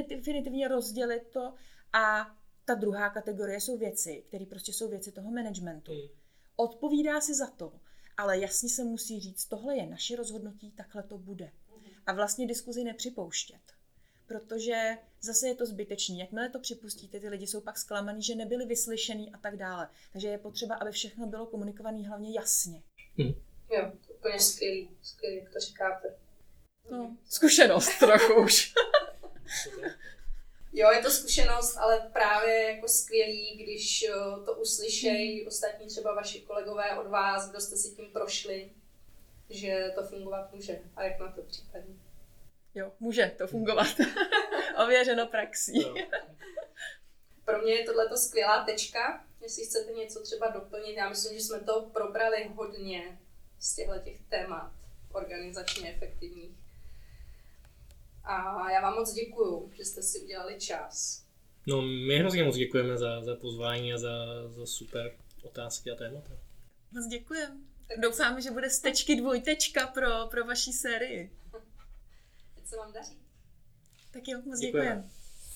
definitivně rozdělit to a ta druhá kategorie jsou věci, které prostě jsou věci toho managementu. Mm. Odpovídá si za to, ale jasně se musí říct, tohle je naše rozhodnutí, takhle to bude. Mm. A vlastně diskuzi nepřipouštět. Protože zase je to zbytečný. Jakmile to připustíte, ty lidi jsou pak zklamaný, že nebyli vyslyšený a tak dále. Takže je potřeba, aby všechno bylo komunikované hlavně jasně. Mm. Jo, to úplně skvělý, skvělý, jak to říkáte. No, zkušenost trochu už. Jo, je to zkušenost, ale právě jako skvělý, když eh, to uslyšejí ostatní třeba vaši kolegové od vás, kdo jste si tím prošli, že to fungovat může. A jak na to případně? Jo, může to fungovat. Ověřeno praxí. Pro mě je tohle skvělá tečka. Jestli chcete něco třeba doplnit, já myslím, že jsme to probrali hodně z těchto těch témat organizačně efektivních. A já vám moc děkuju, že jste si udělali čas. No, my hrozně moc děkujeme za, za pozvání a za, za super otázky a témata. Moc děkujeme. Doufáme, že bude stečky dvojtečka pro, pro vaší sérii. Ať se vám daří. Tak jo, moc děkujeme. děkujeme.